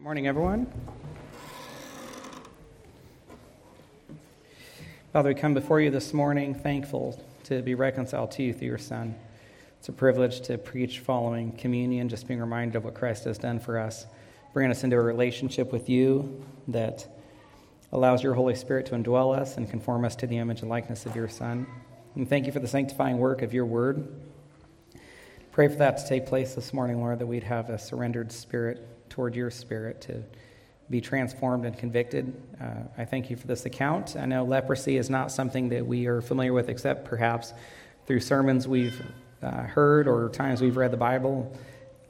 Good morning, everyone. Father, we come before you this morning thankful to be reconciled to you through your Son. It's a privilege to preach following communion, just being reminded of what Christ has done for us, bringing us into a relationship with you that allows your Holy Spirit to indwell us and conform us to the image and likeness of your Son. And thank you for the sanctifying work of your word. Pray for that to take place this morning, Lord, that we'd have a surrendered spirit toward your spirit to be transformed and convicted. Uh, I thank you for this account. I know leprosy is not something that we are familiar with, except perhaps through sermons we've uh, heard or times we've read the Bible.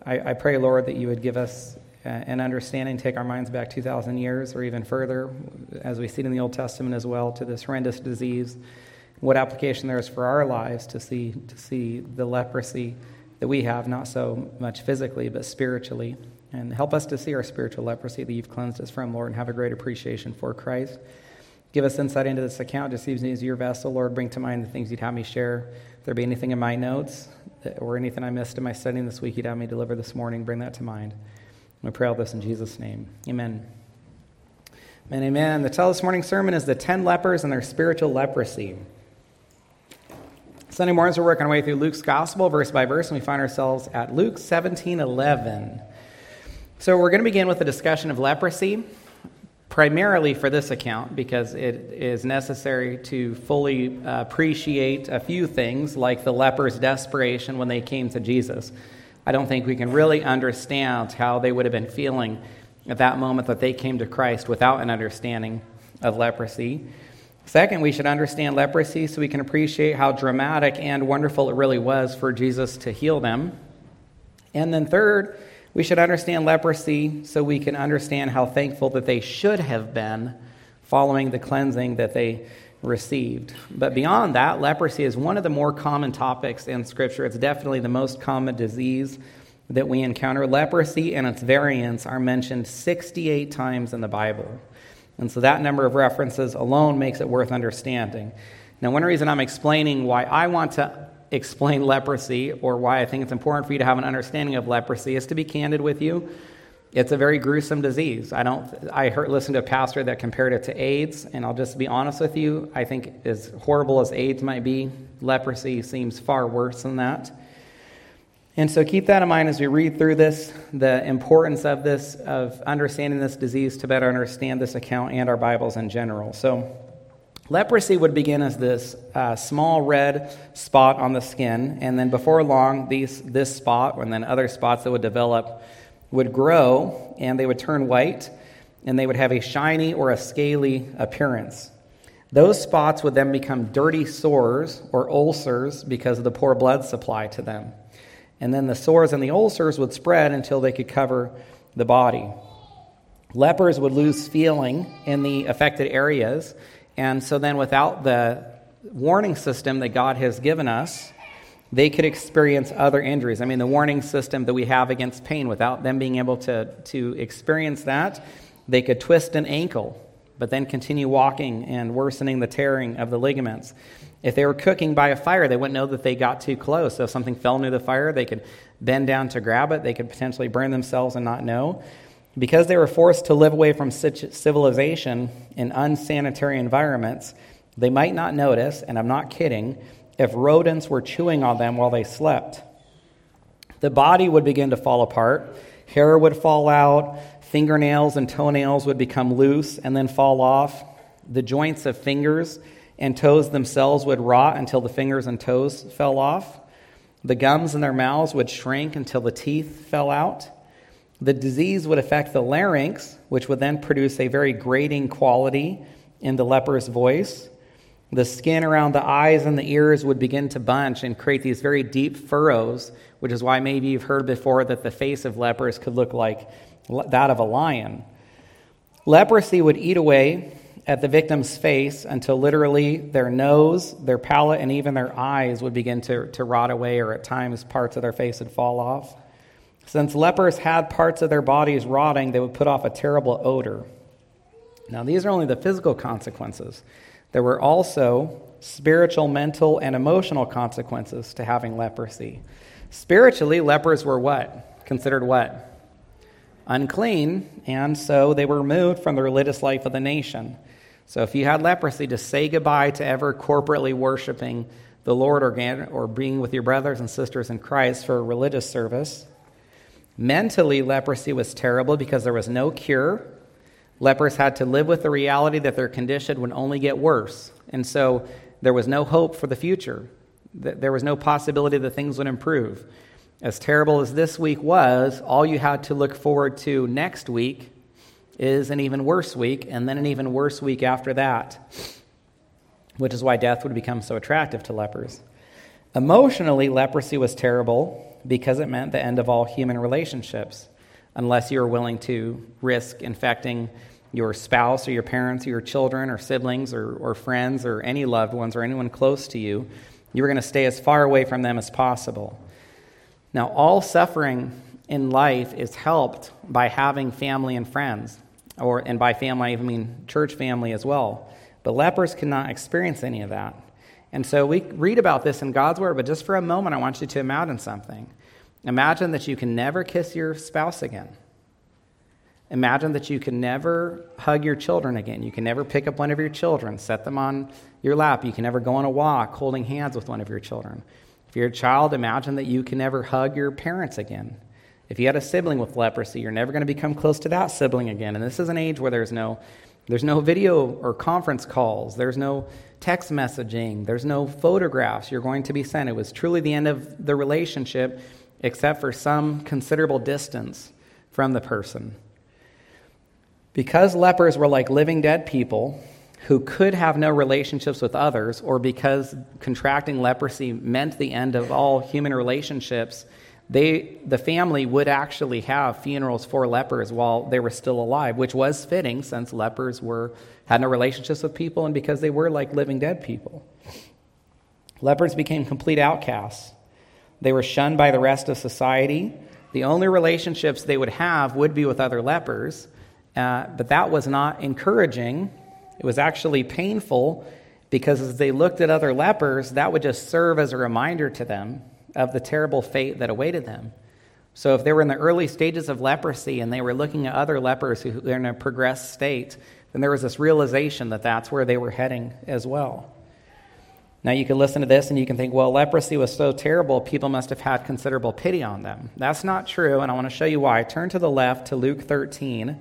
I, I, pray, Lord, that you would give us uh, an understanding, take our minds back 2,000 years or even further, as we see it in the Old Testament as well, to this horrendous disease. What application there is for our lives to see, to see the leprosy that we have, not so much physically, but spiritually. And help us to see our spiritual leprosy that you've cleansed us from, Lord, and have a great appreciation for Christ. Give us insight into this account. Just use me as your vessel, Lord. Bring to mind the things you'd have me share. If there be anything in my notes or anything I missed in my studying this week you'd have me deliver this morning, bring that to mind. We pray all this in Jesus' name. Amen. Amen, amen. The title this morning's sermon is The Ten Lepers and Their Spiritual Leprosy. Sunday mornings, we're working our way through Luke's Gospel, verse by verse, and we find ourselves at Luke 17 11. So, we're going to begin with a discussion of leprosy, primarily for this account, because it is necessary to fully uh, appreciate a few things, like the lepers' desperation when they came to Jesus. I don't think we can really understand how they would have been feeling at that moment that they came to Christ without an understanding of leprosy. Second, we should understand leprosy so we can appreciate how dramatic and wonderful it really was for Jesus to heal them. And then, third, we should understand leprosy so we can understand how thankful that they should have been following the cleansing that they received. But beyond that, leprosy is one of the more common topics in Scripture. It's definitely the most common disease that we encounter. Leprosy and its variants are mentioned 68 times in the Bible. And so that number of references alone makes it worth understanding. Now, one reason I'm explaining why I want to explain leprosy or why I think it's important for you to have an understanding of leprosy is to be candid with you. It's a very gruesome disease. I don't. I heard listened to a pastor that compared it to AIDS, and I'll just be honest with you. I think as horrible as AIDS might be, leprosy seems far worse than that. And so keep that in mind as we read through this, the importance of this, of understanding this disease to better understand this account and our Bibles in general. So Leprosy would begin as this uh, small red spot on the skin, and then before long, these, this spot and then other spots that would develop would grow and they would turn white and they would have a shiny or a scaly appearance. Those spots would then become dirty sores or ulcers because of the poor blood supply to them. And then the sores and the ulcers would spread until they could cover the body. Lepers would lose feeling in the affected areas and so then, without the warning system that God has given us, they could experience other injuries. I mean, the warning system that we have against pain, without them being able to, to experience that, they could twist an ankle, but then continue walking and worsening the tearing of the ligaments. If they were cooking by a fire, they wouldn't know that they got too close. So if something fell near the fire, they could bend down to grab it. They could potentially burn themselves and not know. Because they were forced to live away from civilization in unsanitary environments, they might not notice, and I'm not kidding, if rodents were chewing on them while they slept. The body would begin to fall apart, hair would fall out, fingernails and toenails would become loose and then fall off. The joints of fingers and toes themselves would rot until the fingers and toes fell off. The gums in their mouths would shrink until the teeth fell out. The disease would affect the larynx, which would then produce a very grating quality in the leper's voice. The skin around the eyes and the ears would begin to bunch and create these very deep furrows, which is why maybe you've heard before that the face of lepers could look like that of a lion. Leprosy would eat away at the victim's face until literally their nose, their palate, and even their eyes would begin to, to rot away, or at times parts of their face would fall off. Since lepers had parts of their bodies rotting, they would put off a terrible odor. Now, these are only the physical consequences. There were also spiritual, mental, and emotional consequences to having leprosy. Spiritually, lepers were what? Considered what? unclean, and so they were removed from the religious life of the nation. So if you had leprosy, to say goodbye to ever corporately worshiping the Lord or, being with your brothers and sisters in Christ for a religious service. Mentally, leprosy was terrible because there was no cure. Lepers had to live with the reality that their condition would only get worse. And so there was no hope for the future. There was no possibility that things would improve. As terrible as this week was, all you had to look forward to next week is an even worse week, and then an even worse week after that which is why death would become so attractive to lepers. Emotionally, leprosy was terrible because it meant the end of all human relationships, unless you were willing to risk infecting your spouse or your parents or your children or siblings or, or friends or any loved ones or anyone close to you. You were going to stay as far away from them as possible. Now, all suffering in life is helped by having family and friends, or and by family I mean church family as well. But lepers could not experience any of that. And so we read about this in God's Word, but just for a moment, I want you to imagine something. Imagine that you can never kiss your spouse again. Imagine that you can never hug your children again. You can never pick up one of your children, set them on your lap. You can never go on a walk holding hands with one of your children. If you're a child, imagine that you can never hug your parents again. If you had a sibling with leprosy, you're never going to become close to that sibling again. And this is an age where there's no there's no video or conference calls. There's no text messaging. There's no photographs you're going to be sent. It was truly the end of the relationship, except for some considerable distance from the person. Because lepers were like living dead people who could have no relationships with others, or because contracting leprosy meant the end of all human relationships, they, the family would actually have funerals for lepers while they were still alive, which was fitting since lepers were, had no relationships with people and because they were like living dead people. Lepers became complete outcasts. They were shunned by the rest of society. The only relationships they would have would be with other lepers, uh, but that was not encouraging. It was actually painful because as they looked at other lepers, that would just serve as a reminder to them of the terrible fate that awaited them. So, if they were in the early stages of leprosy and they were looking at other lepers who were in a progressed state, then there was this realization that that's where they were heading as well. Now, you can listen to this and you can think, well, leprosy was so terrible, people must have had considerable pity on them. That's not true, and I want to show you why. Turn to the left to Luke 13.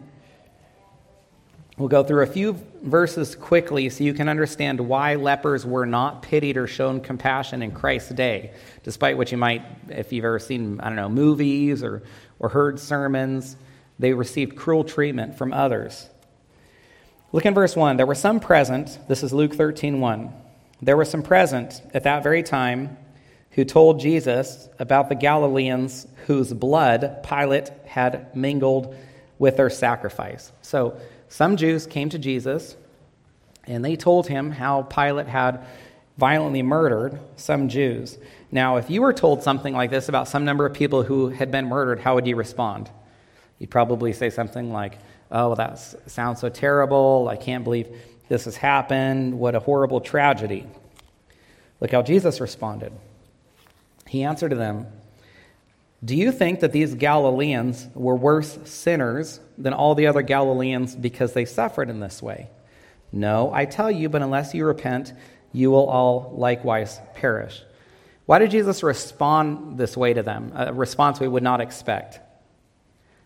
We'll go through a few verses quickly so you can understand why lepers were not pitied or shown compassion in Christ's day, despite what you might, if you've ever seen, I don't know, movies or, or heard sermons, they received cruel treatment from others. Look in verse 1. There were some present, this is Luke 13 1. There were some present at that very time who told Jesus about the Galileans whose blood Pilate had mingled with their sacrifice. So, some Jews came to Jesus and they told him how Pilate had violently murdered some Jews. Now, if you were told something like this about some number of people who had been murdered, how would you respond? You'd probably say something like, Oh, that sounds so terrible. I can't believe this has happened. What a horrible tragedy. Look how Jesus responded. He answered to them, do you think that these Galileans were worse sinners than all the other Galileans because they suffered in this way? No, I tell you, but unless you repent, you will all likewise perish. Why did Jesus respond this way to them? A response we would not expect.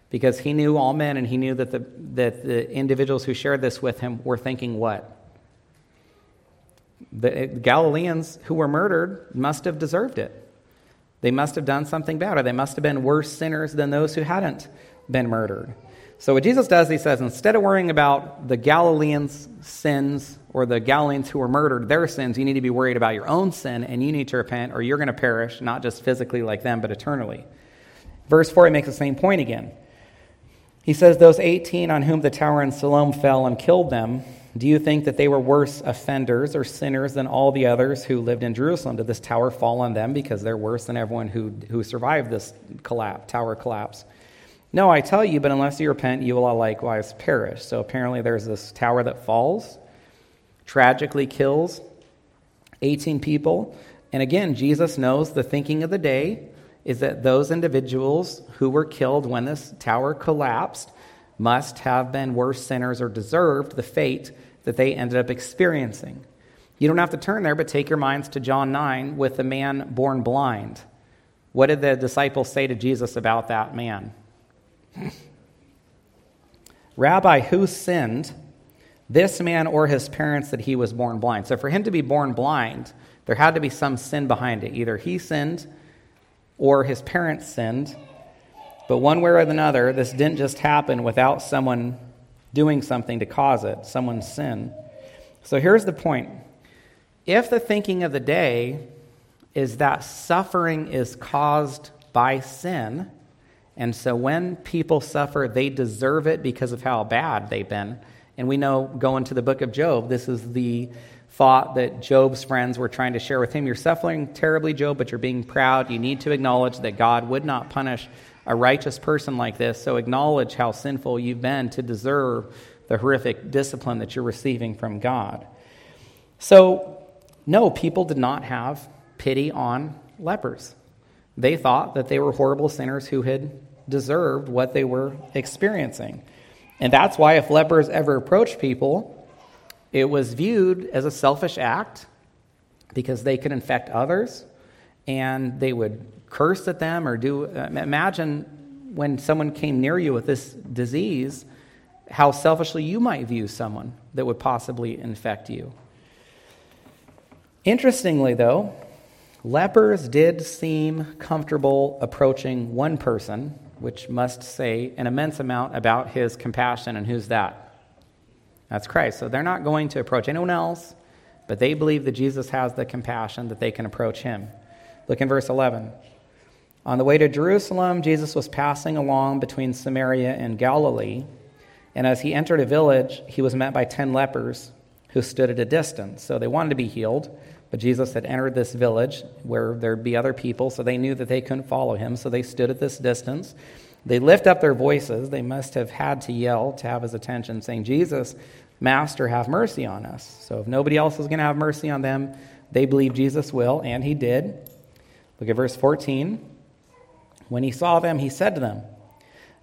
Because he knew all men and he knew that the, that the individuals who shared this with him were thinking what? The eh, Galileans who were murdered must have deserved it. They must have done something bad, or they must have been worse sinners than those who hadn't been murdered. So, what Jesus does, he says, instead of worrying about the Galileans' sins or the Galileans who were murdered, their sins, you need to be worried about your own sin and you need to repent, or you're going to perish, not just physically like them, but eternally. Verse 4, he makes the same point again. He says, Those 18 on whom the tower in Siloam fell and killed them, do you think that they were worse offenders or sinners than all the others who lived in Jerusalem? Did this tower fall on them because they're worse than everyone who, who survived this collapse, tower collapse? No, I tell you, but unless you repent, you will all likewise perish. So apparently, there's this tower that falls, tragically kills 18 people. And again, Jesus knows the thinking of the day, is that those individuals who were killed when this tower collapsed must have been worse sinners or deserved the fate that they ended up experiencing. You don't have to turn there, but take your minds to John 9 with the man born blind. What did the disciples say to Jesus about that man? Rabbi, who sinned, this man or his parents, that he was born blind? So, for him to be born blind, there had to be some sin behind it. Either he sinned or his parents sinned. But one way or another, this didn't just happen without someone doing something to cause it, someone's sin. So here's the point if the thinking of the day is that suffering is caused by sin, and so when people suffer, they deserve it because of how bad they've been. And we know going to the book of Job, this is the thought that Job's friends were trying to share with him. You're suffering terribly, Job, but you're being proud. You need to acknowledge that God would not punish a righteous person like this. So acknowledge how sinful you've been to deserve the horrific discipline that you're receiving from God. So, no, people did not have pity on lepers. They thought that they were horrible sinners who had deserved what they were experiencing. And that's why, if lepers ever approached people, it was viewed as a selfish act because they could infect others and they would curse at them or do. Imagine when someone came near you with this disease, how selfishly you might view someone that would possibly infect you. Interestingly, though, lepers did seem comfortable approaching one person, which must say an immense amount about his compassion, and who's that? That's Christ. So they're not going to approach anyone else, but they believe that Jesus has the compassion that they can approach him. Look in verse 11. On the way to Jerusalem, Jesus was passing along between Samaria and Galilee. And as he entered a village, he was met by ten lepers who stood at a distance. So they wanted to be healed, but Jesus had entered this village where there'd be other people, so they knew that they couldn't follow him. So they stood at this distance. They lift up their voices. They must have had to yell to have his attention, saying, Jesus, Master, have mercy on us. So if nobody else is going to have mercy on them, they believe Jesus will, and he did. Look at verse 14. When he saw them, he said to them,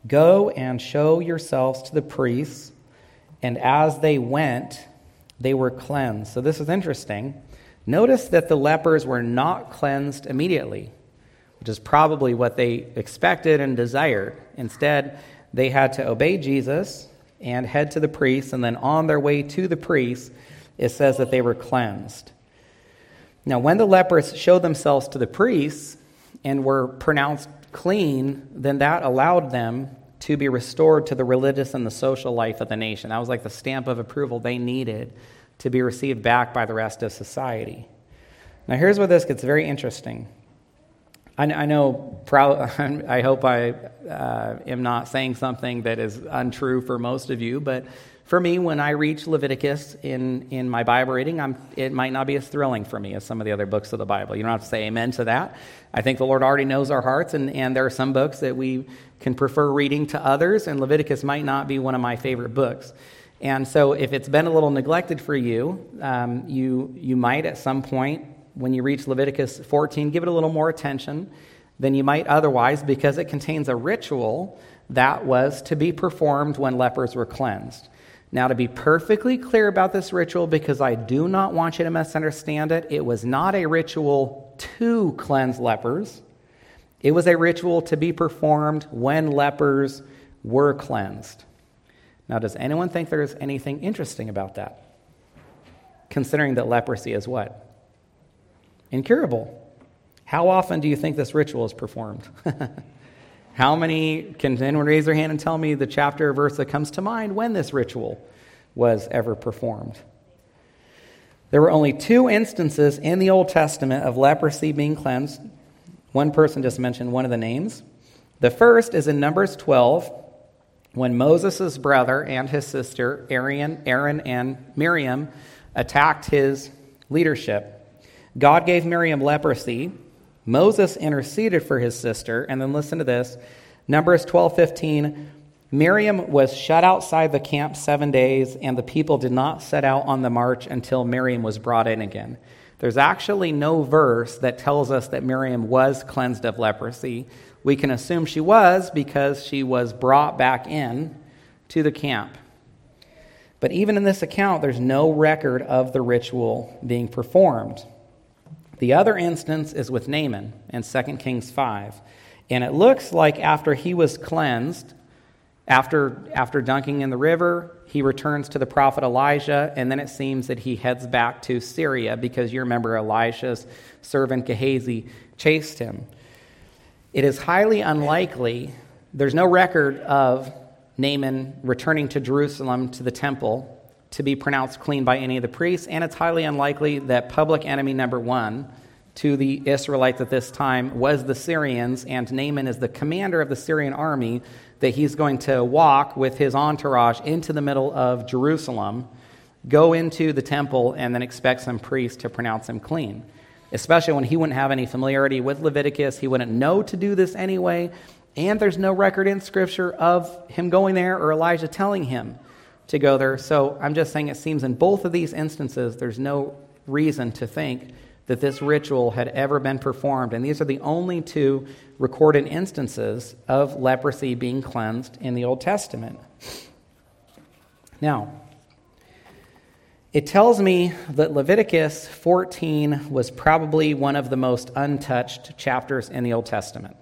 Go and show yourselves to the priests. And as they went, they were cleansed. So this is interesting. Notice that the lepers were not cleansed immediately, which is probably what they expected and desired. Instead, they had to obey Jesus and head to the priests. and then on their way to the priests, it says that they were cleansed. Now, when the lepers showed themselves to the priests and were pronounced clean, then that allowed them to be restored to the religious and the social life of the nation. That was like the stamp of approval they needed to be received back by the rest of society. Now, here's where this gets very interesting. I, know, I hope I uh, am not saying something that is untrue for most of you, but for me, when I reach Leviticus in, in my Bible reading, I'm, it might not be as thrilling for me as some of the other books of the Bible. You don't have to say amen to that. I think the Lord already knows our hearts, and, and there are some books that we can prefer reading to others, and Leviticus might not be one of my favorite books. And so, if it's been a little neglected for you, um, you, you might at some point when you reach Leviticus 14, give it a little more attention than you might otherwise because it contains a ritual that was to be performed when lepers were cleansed. Now, to be perfectly clear about this ritual, because I do not want you to misunderstand it, it was not a ritual to cleanse lepers. It was a ritual to be performed when lepers were cleansed. Now, does anyone think there's anything interesting about that? Considering that leprosy is what? incurable. How often do you think this ritual is performed? How many can anyone raise their hand and tell me the chapter or verse that comes to mind when this ritual was ever performed? There were only two instances in the Old Testament of leprosy being cleansed. One person just mentioned one of the names. The first is in Numbers 12, when Moses' brother and his sister, Aaron, Aaron and Miriam, attacked his leadership. God gave Miriam leprosy. Moses interceded for his sister. And then listen to this Numbers 12 15. Miriam was shut outside the camp seven days, and the people did not set out on the march until Miriam was brought in again. There's actually no verse that tells us that Miriam was cleansed of leprosy. We can assume she was because she was brought back in to the camp. But even in this account, there's no record of the ritual being performed. The other instance is with Naaman in 2 Kings 5. And it looks like after he was cleansed, after, after dunking in the river, he returns to the prophet Elijah, and then it seems that he heads back to Syria because you remember Elisha's servant Gehazi chased him. It is highly unlikely, there's no record of Naaman returning to Jerusalem to the temple to be pronounced clean by any of the priests, and it's highly unlikely that public enemy number one to the Israelites at this time was the Syrians, and Naaman is the commander of the Syrian army, that he's going to walk with his entourage into the middle of Jerusalem, go into the temple, and then expect some priest to pronounce him clean. Especially when he wouldn't have any familiarity with Leviticus, he wouldn't know to do this anyway, and there's no record in Scripture of him going there or Elijah telling him to go there. So I'm just saying it seems in both of these instances, there's no reason to think that this ritual had ever been performed. And these are the only two recorded instances of leprosy being cleansed in the Old Testament. Now, it tells me that Leviticus 14 was probably one of the most untouched chapters in the Old Testament.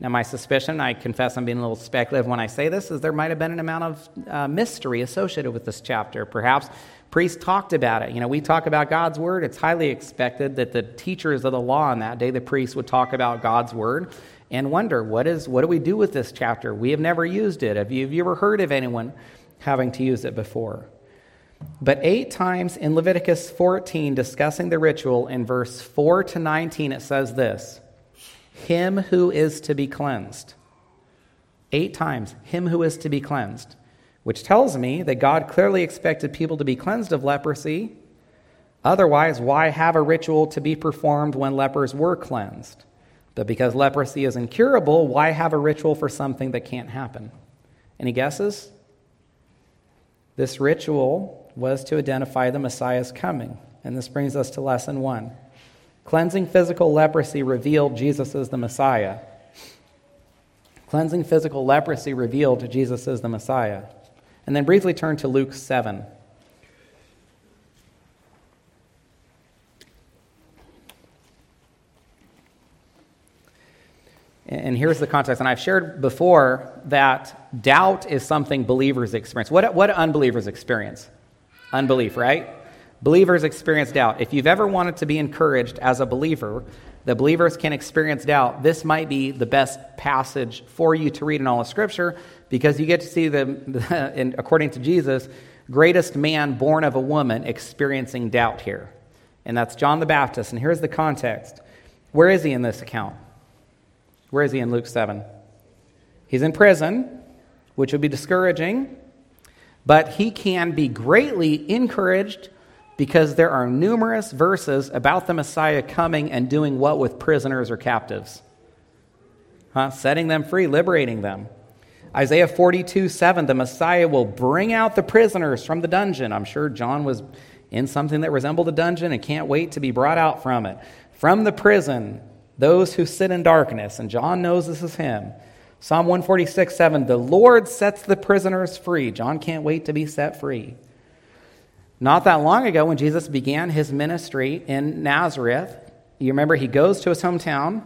Now, my suspicion, I confess I'm being a little speculative when I say this, is there might have been an amount of uh, mystery associated with this chapter. Perhaps priests talked about it. You know, we talk about God's word. It's highly expected that the teachers of the law on that day, the priests, would talk about God's word and wonder, what, is, what do we do with this chapter? We have never used it. Have you, have you ever heard of anyone having to use it before? But eight times in Leviticus 14, discussing the ritual, in verse 4 to 19, it says this him who is to be cleansed. Eight times, him who is to be cleansed, which tells me that God clearly expected people to be cleansed of leprosy. Otherwise, why have a ritual to be performed when lepers were cleansed? But because leprosy is incurable, why have a ritual for something that can't happen? Any guesses? This ritual was to identify the Messiah's coming. And this brings us to lesson one. Cleansing physical leprosy revealed Jesus as the Messiah. Cleansing physical leprosy revealed Jesus as the Messiah. And then briefly turn to Luke 7. And here's the context. And I've shared before that doubt is something believers experience. What, what unbelievers experience? Unbelief, right? Believers experience doubt. If you've ever wanted to be encouraged as a believer, the believers can experience doubt. This might be the best passage for you to read in all of Scripture because you get to see the, the in, according to Jesus, greatest man born of a woman experiencing doubt here. And that's John the Baptist. And here's the context. Where is he in this account? Where is he in Luke 7? He's in prison, which would be discouraging, but he can be greatly encouraged because there are numerous verses about the Messiah coming and doing what with prisoners or captives? Huh? Setting them free, liberating them. Isaiah 42 7, the Messiah will bring out the prisoners from the dungeon. I'm sure John was in something that resembled a dungeon and can't wait to be brought out from it. From the prison, those who sit in darkness, and John knows this is him. Psalm 146 7, the Lord sets the prisoners free. John can't wait to be set free. Not that long ago, when Jesus began his ministry in Nazareth, you remember he goes to his hometown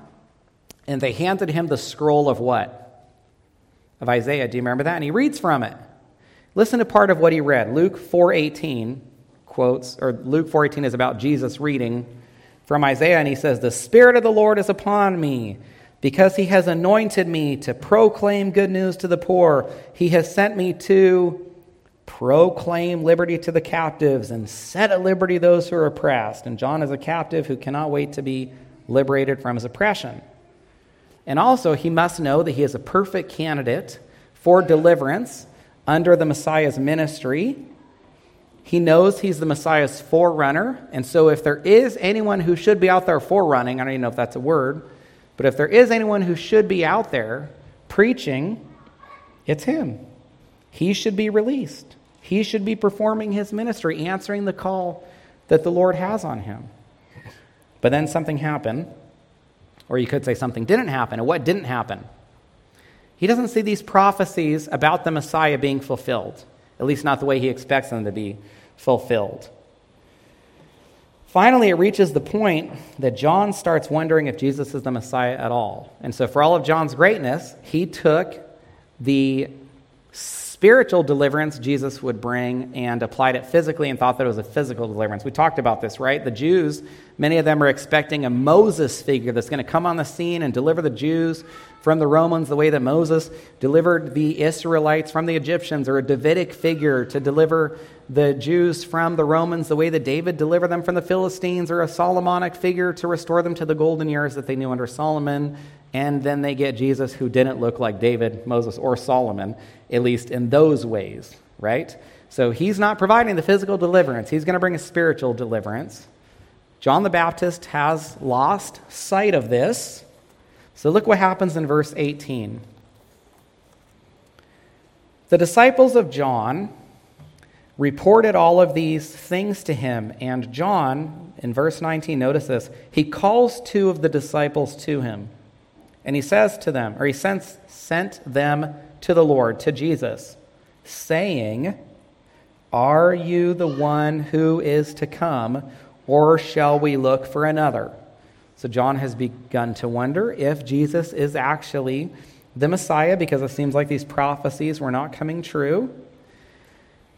and they handed him the scroll of what? Of Isaiah. Do you remember that? And he reads from it. Listen to part of what he read. Luke 4:18 quotes or Luke 4:18 is about Jesus reading from Isaiah and he says, "The spirit of the Lord is upon me, because he has anointed me to proclaim good news to the poor. He has sent me to proclaim liberty to the captives and set at liberty those who are oppressed. And John is a captive who cannot wait to be liberated from his oppression. And also, he must know that he is a perfect candidate for deliverance under the Messiah's ministry. He knows he's the Messiah's forerunner. And so, if there is anyone who should be out there forerunning, I don't even know if that's a word, but if there is anyone who should be out there preaching, it's him. He should be released. He should be performing his ministry, answering the call that the Lord has on him. But then something happened, or you could say something didn't happen. And what didn't happen? He doesn't see these prophecies about the Messiah being fulfilled, at least not the way he expects them to be fulfilled. Finally, it reaches the point that John starts wondering if Jesus is the Messiah at all. And so, for all of John's greatness, he took the spiritual deliverance Jesus would bring and applied it physically and thought that it was a physical deliverance. We talked about this, right? The Jews, many of them are expecting a Moses figure that's going to come on the scene and deliver the Jews from the Romans the way that Moses delivered the Israelites from the Egyptians, or a Davidic figure to deliver the Jews from the Romans the way that David delivered them from the Philistines, or a Solomonic figure to restore them to the golden years that they knew under Solomon. And then they get Jesus, who didn't look like David, Moses, or Solomon, at least in those ways, right? So he's not providing the physical deliverance, he's going to bring a spiritual deliverance. John the Baptist has lost sight of this. So look what happens in verse 18. The disciples of John reported all of these things to him, and John, in verse 19, notice this, he calls two of the disciples to him, and he says to them, or he sent, sent them to the Lord, to Jesus, saying, Are you the one who is to come, or shall we look for another? So John has begun to wonder if Jesus is actually the Messiah because it seems like these prophecies were not coming true.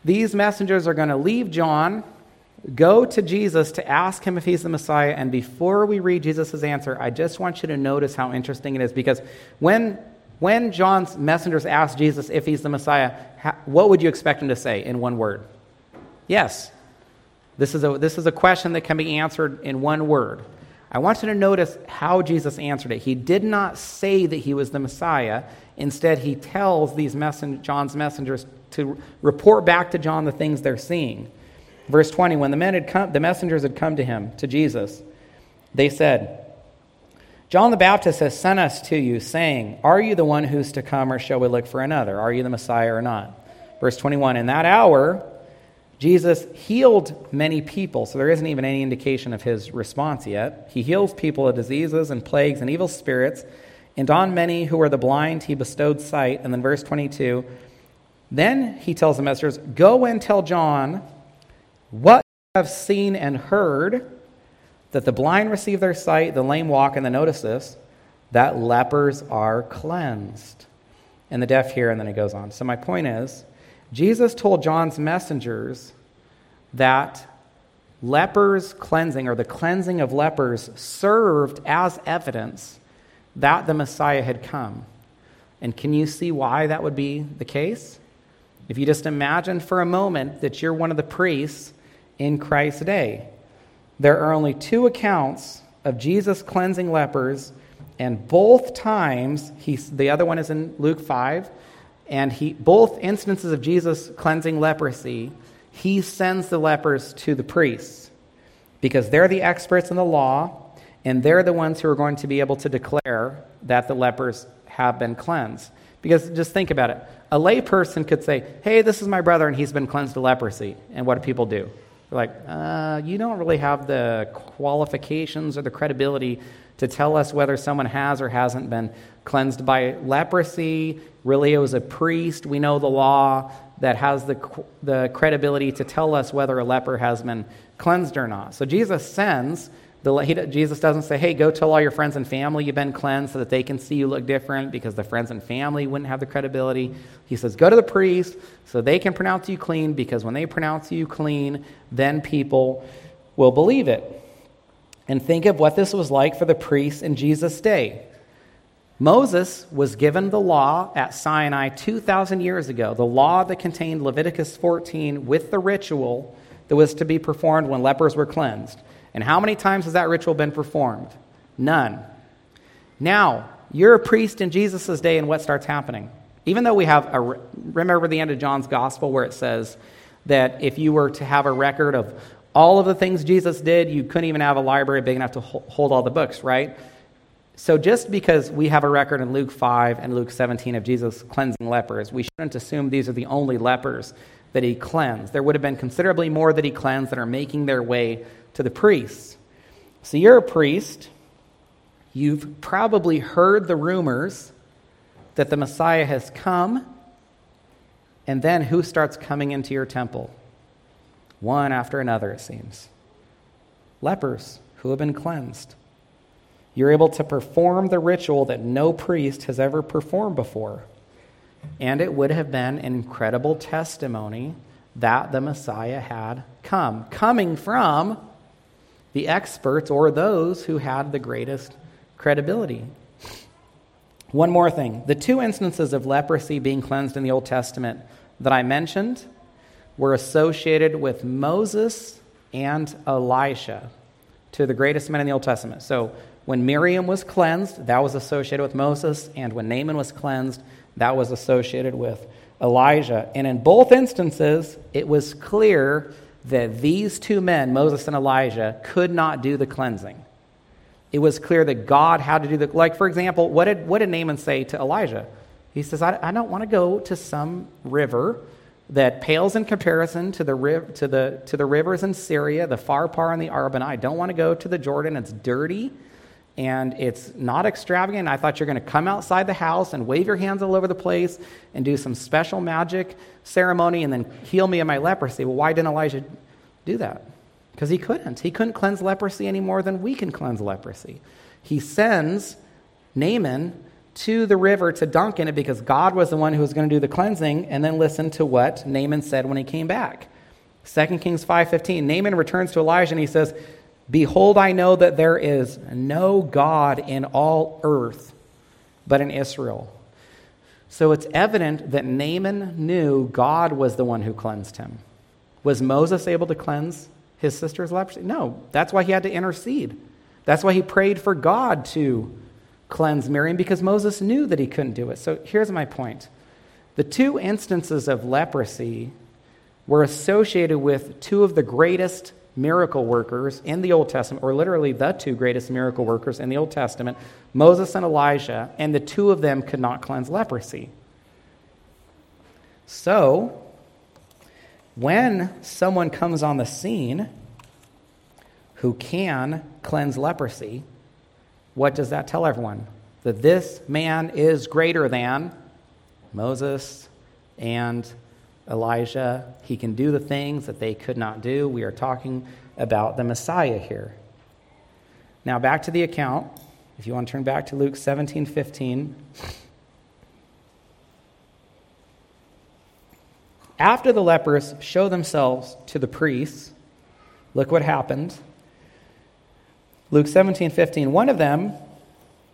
These messengers are going to leave John, go to Jesus to ask him if he's the Messiah. And before we read Jesus' answer, I just want you to notice how interesting it is because when, when John's messengers ask Jesus if he's the Messiah, what would you expect him to say in one word? Yes. This is a, this is a question that can be answered in one word. I want you to notice how Jesus answered it. He did not say that he was the Messiah. Instead, he tells these messen- John's messengers to report back to John the things they're seeing. Verse 20 When the, men had come, the messengers had come to him, to Jesus, they said, John the Baptist has sent us to you, saying, Are you the one who's to come, or shall we look for another? Are you the Messiah or not? Verse 21 In that hour, Jesus healed many people, so there isn't even any indication of his response yet. He heals people of diseases and plagues and evil spirits, and on many who were the blind he bestowed sight. And then verse 22 Then he tells the messengers, Go and tell John what you have seen and heard that the blind receive their sight, the lame walk, and then notice this, that lepers are cleansed, and the deaf hear, and then it goes on. So my point is, Jesus told John's messengers that lepers' cleansing or the cleansing of lepers served as evidence that the Messiah had come. And can you see why that would be the case? If you just imagine for a moment that you're one of the priests in Christ's day, there are only two accounts of Jesus cleansing lepers, and both times, he's, the other one is in Luke 5, and he, both instances of Jesus cleansing leprosy, he sends the lepers to the priests because they're the experts in the law and they're the ones who are going to be able to declare that the lepers have been cleansed. Because just think about it. A layperson could say, Hey, this is my brother and he's been cleansed of leprosy. And what do people do? They're like, uh, You don't really have the qualifications or the credibility to tell us whether someone has or hasn't been cleansed by leprosy. Really, it was a priest. We know the law that has the, the credibility to tell us whether a leper has been cleansed or not. So Jesus sends, the, he, Jesus doesn't say, hey, go tell all your friends and family you've been cleansed so that they can see you look different because the friends and family wouldn't have the credibility. He says, go to the priest so they can pronounce you clean because when they pronounce you clean, then people will believe it. And think of what this was like for the priests in Jesus' day. Moses was given the law at Sinai 2,000 years ago, the law that contained Leviticus 14 with the ritual that was to be performed when lepers were cleansed. And how many times has that ritual been performed? None. Now, you're a priest in Jesus' day, and what starts happening? Even though we have a, remember the end of John's gospel where it says that if you were to have a record of all of the things Jesus did, you couldn't even have a library big enough to hold all the books, right? So, just because we have a record in Luke 5 and Luke 17 of Jesus cleansing lepers, we shouldn't assume these are the only lepers that he cleansed. There would have been considerably more that he cleansed that are making their way to the priests. So you're a priest. You've probably heard the rumors that the Messiah has come. And then who starts coming into your temple? One after another, it seems. Lepers who have been cleansed. You're able to perform the ritual that no priest has ever performed before. And it would have been an incredible testimony that the Messiah had come, coming from the experts or those who had the greatest credibility. One more thing the two instances of leprosy being cleansed in the Old Testament that I mentioned were associated with Moses and Elisha, to the greatest men in the Old Testament. So when Miriam was cleansed, that was associated with Moses, and when Naaman was cleansed, that was associated with Elijah. And in both instances, it was clear that these two men, Moses and Elijah, could not do the cleansing. It was clear that God had to do the, like, for example, what did, what did Naaman say to Elijah? He says, I, I don't want to go to some river that pales in comparison to the, to, the, to the rivers in Syria, the Pharpar and the Arba. I don't want to go to the Jordan. It's dirty and it's not extravagant. I thought you're going to come outside the house and wave your hands all over the place and do some special magic ceremony and then heal me of my leprosy. Well, why didn't Elijah do that? Because he couldn't. He couldn't cleanse leprosy any more than we can cleanse leprosy. He sends Naaman to the river to dunk in it because God was the one who was going to do the cleansing and then listen to what Naaman said when he came back. 2 Kings 5:15 Naaman returns to Elijah and he says, Behold, I know that there is no God in all earth but in Israel. So it's evident that Naaman knew God was the one who cleansed him. Was Moses able to cleanse his sister's leprosy? No. That's why he had to intercede. That's why he prayed for God to cleanse Miriam because Moses knew that he couldn't do it. So here's my point the two instances of leprosy were associated with two of the greatest miracle workers in the Old Testament, or literally the two greatest miracle workers in the Old Testament, Moses and Elijah, and the two of them could not cleanse leprosy. So, when someone comes on the scene who can cleanse leprosy, what does that tell everyone? That this man is greater than Moses and Elijah. He can do the things that they could not do. We are talking about the Messiah here. Now, back to the account. If you want to turn back to Luke 17 15. After the lepers show themselves to the priests, look what happened. Luke 17 15. One of them,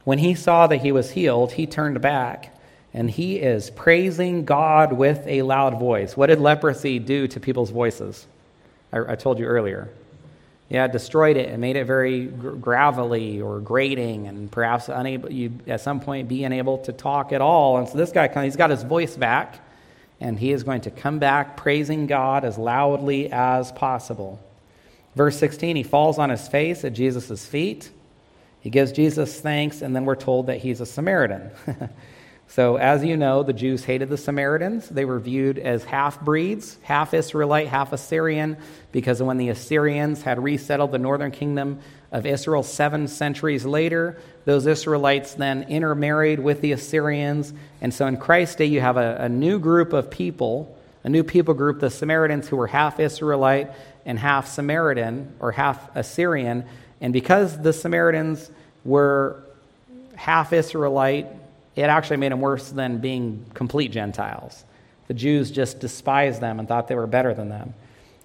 when he saw that he was healed, he turned back and he is praising God with a loud voice. What did leprosy do to people's voices? I, I told you earlier. Yeah, it destroyed it and made it very gravelly or grating, and perhaps unable, you at some point be unable to talk at all. And so this guy, he's got his voice back, and he is going to come back praising God as loudly as possible. Verse 16, he falls on his face at Jesus' feet. He gives Jesus thanks, and then we're told that he's a Samaritan. So, as you know, the Jews hated the Samaritans. They were viewed as half breeds, half Israelite, half Assyrian, because when the Assyrians had resettled the northern kingdom of Israel seven centuries later, those Israelites then intermarried with the Assyrians. And so in Christ's day, you have a, a new group of people, a new people group, the Samaritans, who were half Israelite and half Samaritan or half Assyrian. And because the Samaritans were half Israelite, it actually made them worse than being complete Gentiles. The Jews just despised them and thought they were better than them.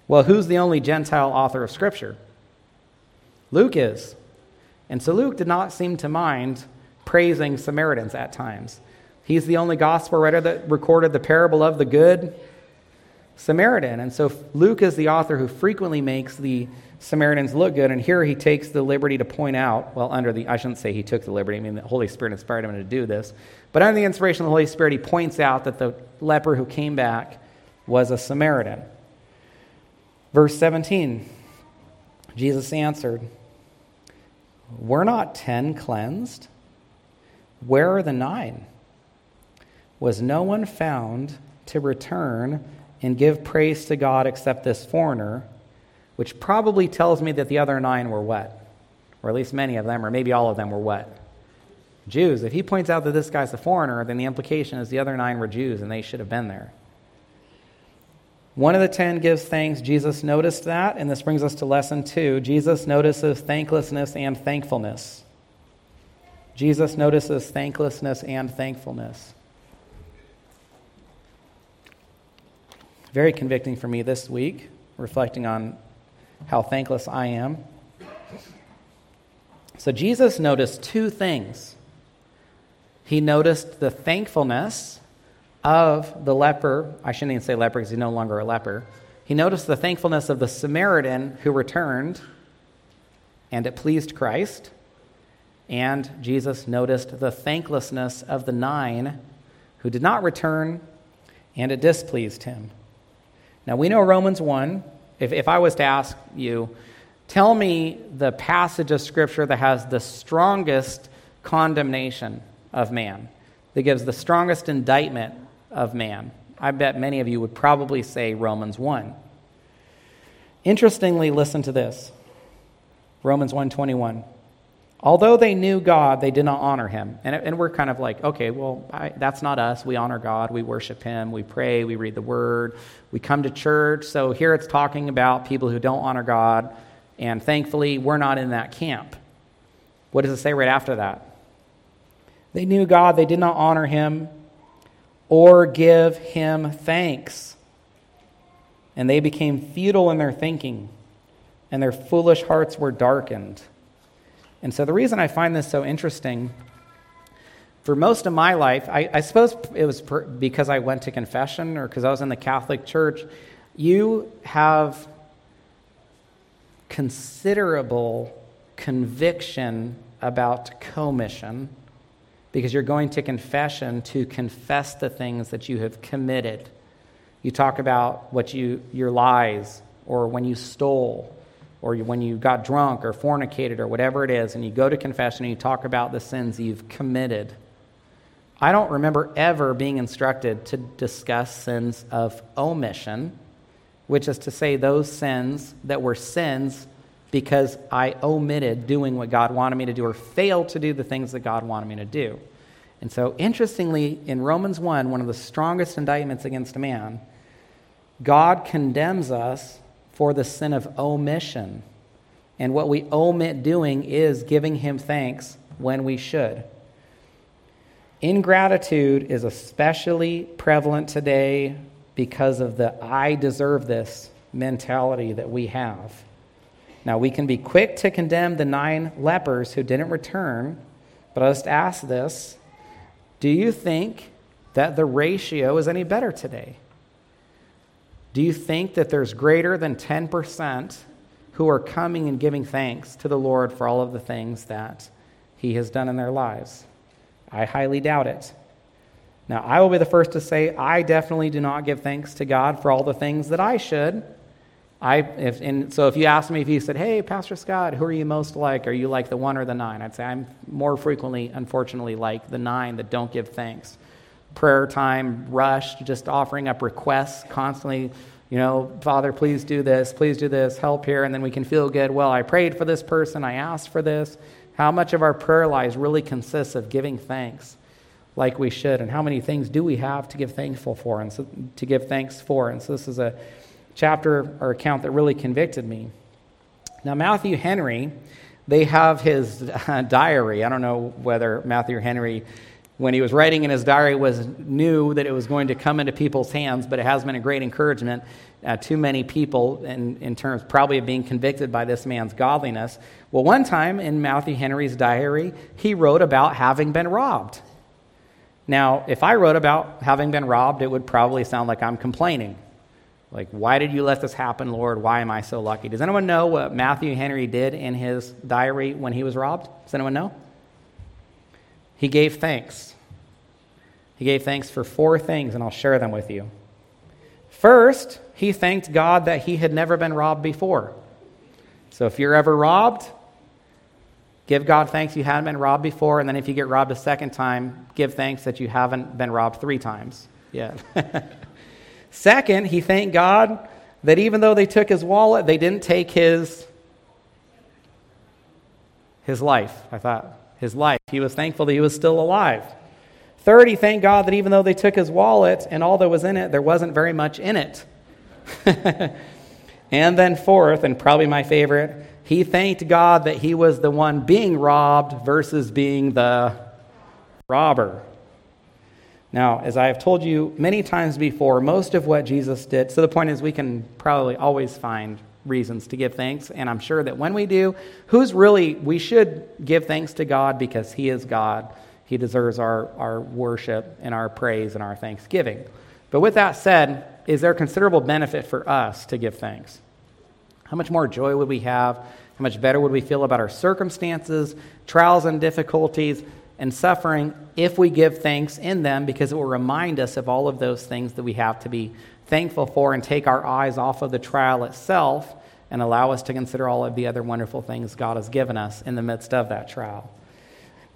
Well, who's the only Gentile author of Scripture? Luke is. And so Luke did not seem to mind praising Samaritans at times. He's the only gospel writer that recorded the parable of the good Samaritan. And so Luke is the author who frequently makes the Samaritans look good. And here he takes the liberty to point out, well, under the, I shouldn't say he took the liberty, I mean, the Holy Spirit inspired him to do this. But under the inspiration of the Holy Spirit, he points out that the leper who came back was a Samaritan. Verse 17 Jesus answered, Were not ten cleansed? Where are the nine? Was no one found to return and give praise to God except this foreigner? which probably tells me that the other nine were what? or at least many of them, or maybe all of them, were what? Jews. If he points out that this guy's a foreigner, then the implication is the other nine were Jews and they should have been there. One of the ten gives thanks. Jesus noticed that, and this brings us to lesson two. Jesus notices thanklessness and thankfulness. Jesus notices thanklessness and thankfulness. Very convicting for me this week, reflecting on how thankless I am. So, Jesus noticed two things. He noticed the thankfulness of the leper. I shouldn't even say leper because he's no longer a leper. He noticed the thankfulness of the Samaritan who returned, and it pleased Christ. And Jesus noticed the thanklessness of the nine who did not return, and it displeased him. Now, we know Romans 1. If, if I was to ask you, tell me the passage of Scripture that has the strongest condemnation of man, that gives the strongest indictment of man, I bet many of you would probably say Romans 1. Interestingly, listen to this. Romans 1:21. Although they knew God, they did not honor him. And, and we're kind of like, okay, well, I, that's not us. We honor God. We worship him. We pray. We read the word. We come to church. So here it's talking about people who don't honor God. And thankfully, we're not in that camp. What does it say right after that? They knew God. They did not honor him or give him thanks. And they became futile in their thinking, and their foolish hearts were darkened. And so the reason I find this so interesting, for most of my life, I, I suppose it was per, because I went to confession or because I was in the Catholic Church, you have considerable conviction about commission because you're going to confession to confess the things that you have committed. You talk about what you your lies or when you stole or when you got drunk or fornicated or whatever it is, and you go to confession and you talk about the sins you've committed. I don't remember ever being instructed to discuss sins of omission, which is to say, those sins that were sins because I omitted doing what God wanted me to do or failed to do the things that God wanted me to do. And so, interestingly, in Romans 1, one of the strongest indictments against a man, God condemns us for the sin of omission. And what we omit doing is giving him thanks when we should. Ingratitude is especially prevalent today because of the I deserve this mentality that we have. Now, we can be quick to condemn the nine lepers who didn't return, but I just ask this do you think that the ratio is any better today? Do you think that there's greater than 10% who are coming and giving thanks to the Lord for all of the things that He has done in their lives? I highly doubt it. Now, I will be the first to say I definitely do not give thanks to God for all the things that I should. I, if, and so if you ask me if you said, hey, Pastor Scott, who are you most like? Are you like the one or the nine? I'd say I'm more frequently, unfortunately, like the nine that don't give thanks prayer time rushed, just offering up requests constantly. You know, Father, please do this, please do this, help here, and then we can feel good. Well, I prayed for this person, I asked for this. How much of our prayer lives really consists of giving thanks like we should, and how many things do we have to give thankful for and so, to give thanks for? And so this is a chapter or account that really convicted me. Now, Matthew Henry, they have his uh, diary. I don't know whether Matthew Henry when he was writing in his diary was knew that it was going to come into people's hands but it has been a great encouragement uh, to many people in, in terms probably of being convicted by this man's godliness. Well one time in matthew henry's diary he wrote about having been robbed. Now if i wrote about having been robbed it would probably sound like i'm complaining. Like why did you let this happen lord? Why am i so lucky? Does anyone know what matthew henry did in his diary when he was robbed? Does anyone know? He gave thanks. He gave thanks for four things, and I'll share them with you. First, he thanked God that he had never been robbed before. So if you're ever robbed, give God thanks you hadn't been robbed before, and then if you get robbed a second time, give thanks that you haven't been robbed three times. Yeah. Second, he thanked God that even though they took his wallet, they didn't take his his life. I thought, his life. He was thankful that he was still alive. Third, he thanked God that even though they took his wallet and all that was in it, there wasn't very much in it. and then, fourth, and probably my favorite, he thanked God that he was the one being robbed versus being the robber. Now, as I have told you many times before, most of what Jesus did, so the point is we can probably always find reasons to give thanks, and I'm sure that when we do, who's really, we should give thanks to God because He is God. He deserves our, our worship and our praise and our thanksgiving. But with that said, is there considerable benefit for us to give thanks? How much more joy would we have? How much better would we feel about our circumstances, trials, and difficulties and suffering if we give thanks in them because it will remind us of all of those things that we have to be thankful for and take our eyes off of the trial itself and allow us to consider all of the other wonderful things God has given us in the midst of that trial.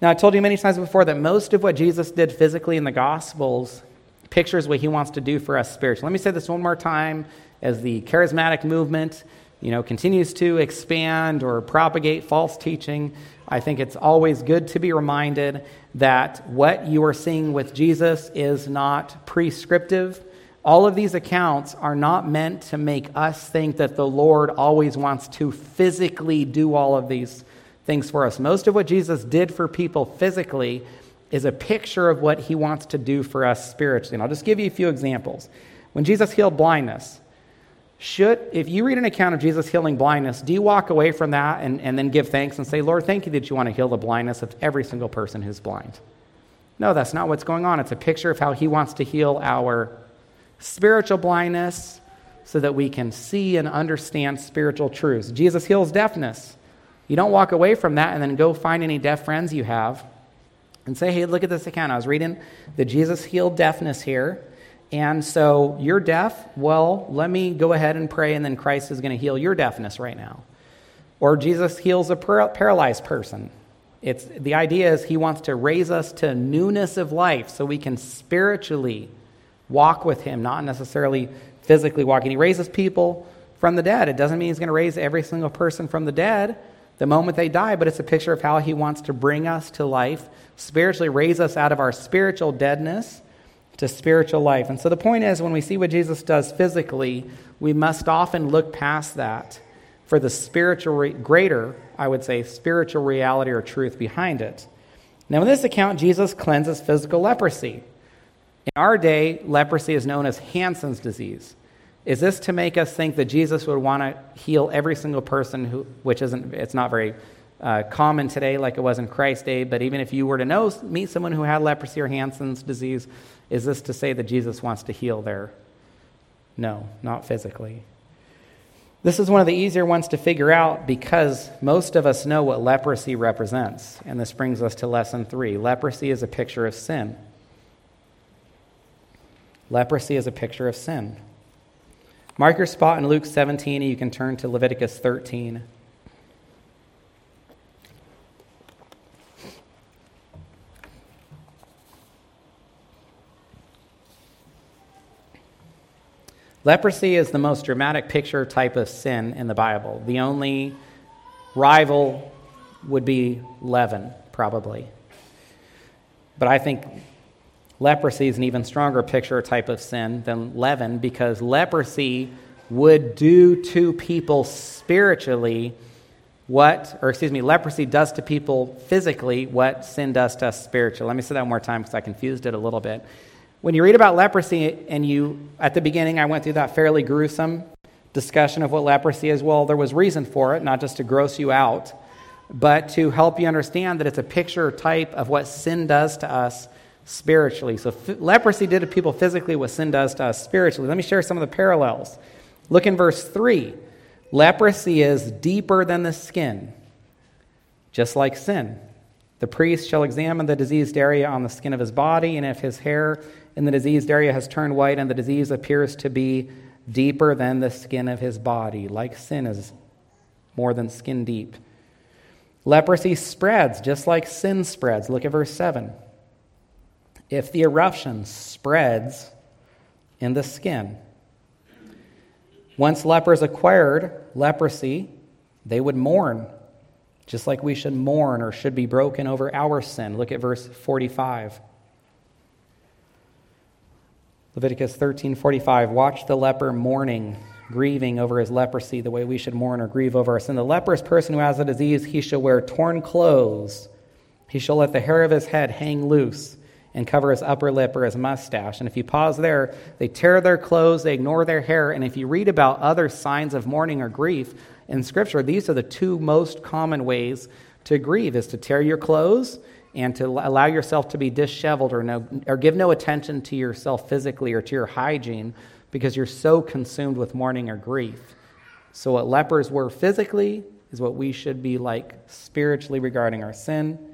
Now, I told you many times before that most of what Jesus did physically in the Gospels pictures what he wants to do for us spiritually. Let me say this one more time as the charismatic movement you know, continues to expand or propagate false teaching, I think it's always good to be reminded that what you are seeing with Jesus is not prescriptive. All of these accounts are not meant to make us think that the Lord always wants to physically do all of these things for us. Most of what Jesus did for people physically is a picture of what he wants to do for us spiritually. And I'll just give you a few examples. When Jesus healed blindness, should, if you read an account of Jesus healing blindness, do you walk away from that and, and then give thanks and say, Lord, thank you that you want to heal the blindness of every single person who's blind? No, that's not what's going on. It's a picture of how he wants to heal our spiritual blindness so that we can see and understand spiritual truths. Jesus heals deafness. You don't walk away from that and then go find any deaf friends you have and say, hey, look at this account. I was reading that Jesus healed deafness here. And so you're deaf. Well, let me go ahead and pray, and then Christ is going to heal your deafness right now. Or Jesus heals a paralyzed person. It's, the idea is he wants to raise us to newness of life so we can spiritually walk with him, not necessarily physically walking. He raises people from the dead. It doesn't mean he's going to raise every single person from the dead the moment they die, but it's a picture of how he wants to bring us to life, spiritually raise us out of our spiritual deadness to spiritual life. And so the point is, when we see what Jesus does physically, we must often look past that for the spiritual, re- greater, I would say, spiritual reality or truth behind it. Now, in this account, Jesus cleanses physical leprosy. In our day, leprosy is known as Hansen's disease. Is this to make us think that Jesus would want to heal every single person who, which isn't, it's not very uh, common today like it was in Christ's day, but even if you were to know, meet someone who had leprosy or Hansen's disease, is this to say that Jesus wants to heal there? No, not physically. This is one of the easier ones to figure out because most of us know what leprosy represents. And this brings us to lesson three leprosy is a picture of sin. Leprosy is a picture of sin. Mark your spot in Luke 17, and you can turn to Leviticus 13. Leprosy is the most dramatic picture type of sin in the Bible. The only rival would be leaven, probably. But I think leprosy is an even stronger picture type of sin than leaven because leprosy would do to people spiritually what, or excuse me, leprosy does to people physically what sin does to us spiritually. Let me say that one more time because I confused it a little bit. When you read about leprosy, and you, at the beginning, I went through that fairly gruesome discussion of what leprosy is. Well, there was reason for it, not just to gross you out, but to help you understand that it's a picture type of what sin does to us spiritually. So, f- leprosy did to people physically what sin does to us spiritually. Let me share some of the parallels. Look in verse 3. Leprosy is deeper than the skin, just like sin. The priest shall examine the diseased area on the skin of his body, and if his hair in the diseased area has turned white, and the disease appears to be deeper than the skin of his body, like sin is more than skin deep. Leprosy spreads just like sin spreads. Look at verse 7. If the eruption spreads in the skin, once lepers acquired leprosy, they would mourn just like we should mourn or should be broken over our sin. Look at verse 45. Leviticus 13:45 Watch the leper mourning, grieving over his leprosy the way we should mourn or grieve over our sin. The leprous person who has a disease, he shall wear torn clothes. He shall let the hair of his head hang loose and cover his upper lip or his mustache. And if you pause there, they tear their clothes, they ignore their hair, and if you read about other signs of mourning or grief in scripture, these are the two most common ways to grieve is to tear your clothes and to allow yourself to be disheveled or, no, or give no attention to yourself physically or to your hygiene because you're so consumed with mourning or grief. So, what lepers were physically is what we should be like spiritually regarding our sin.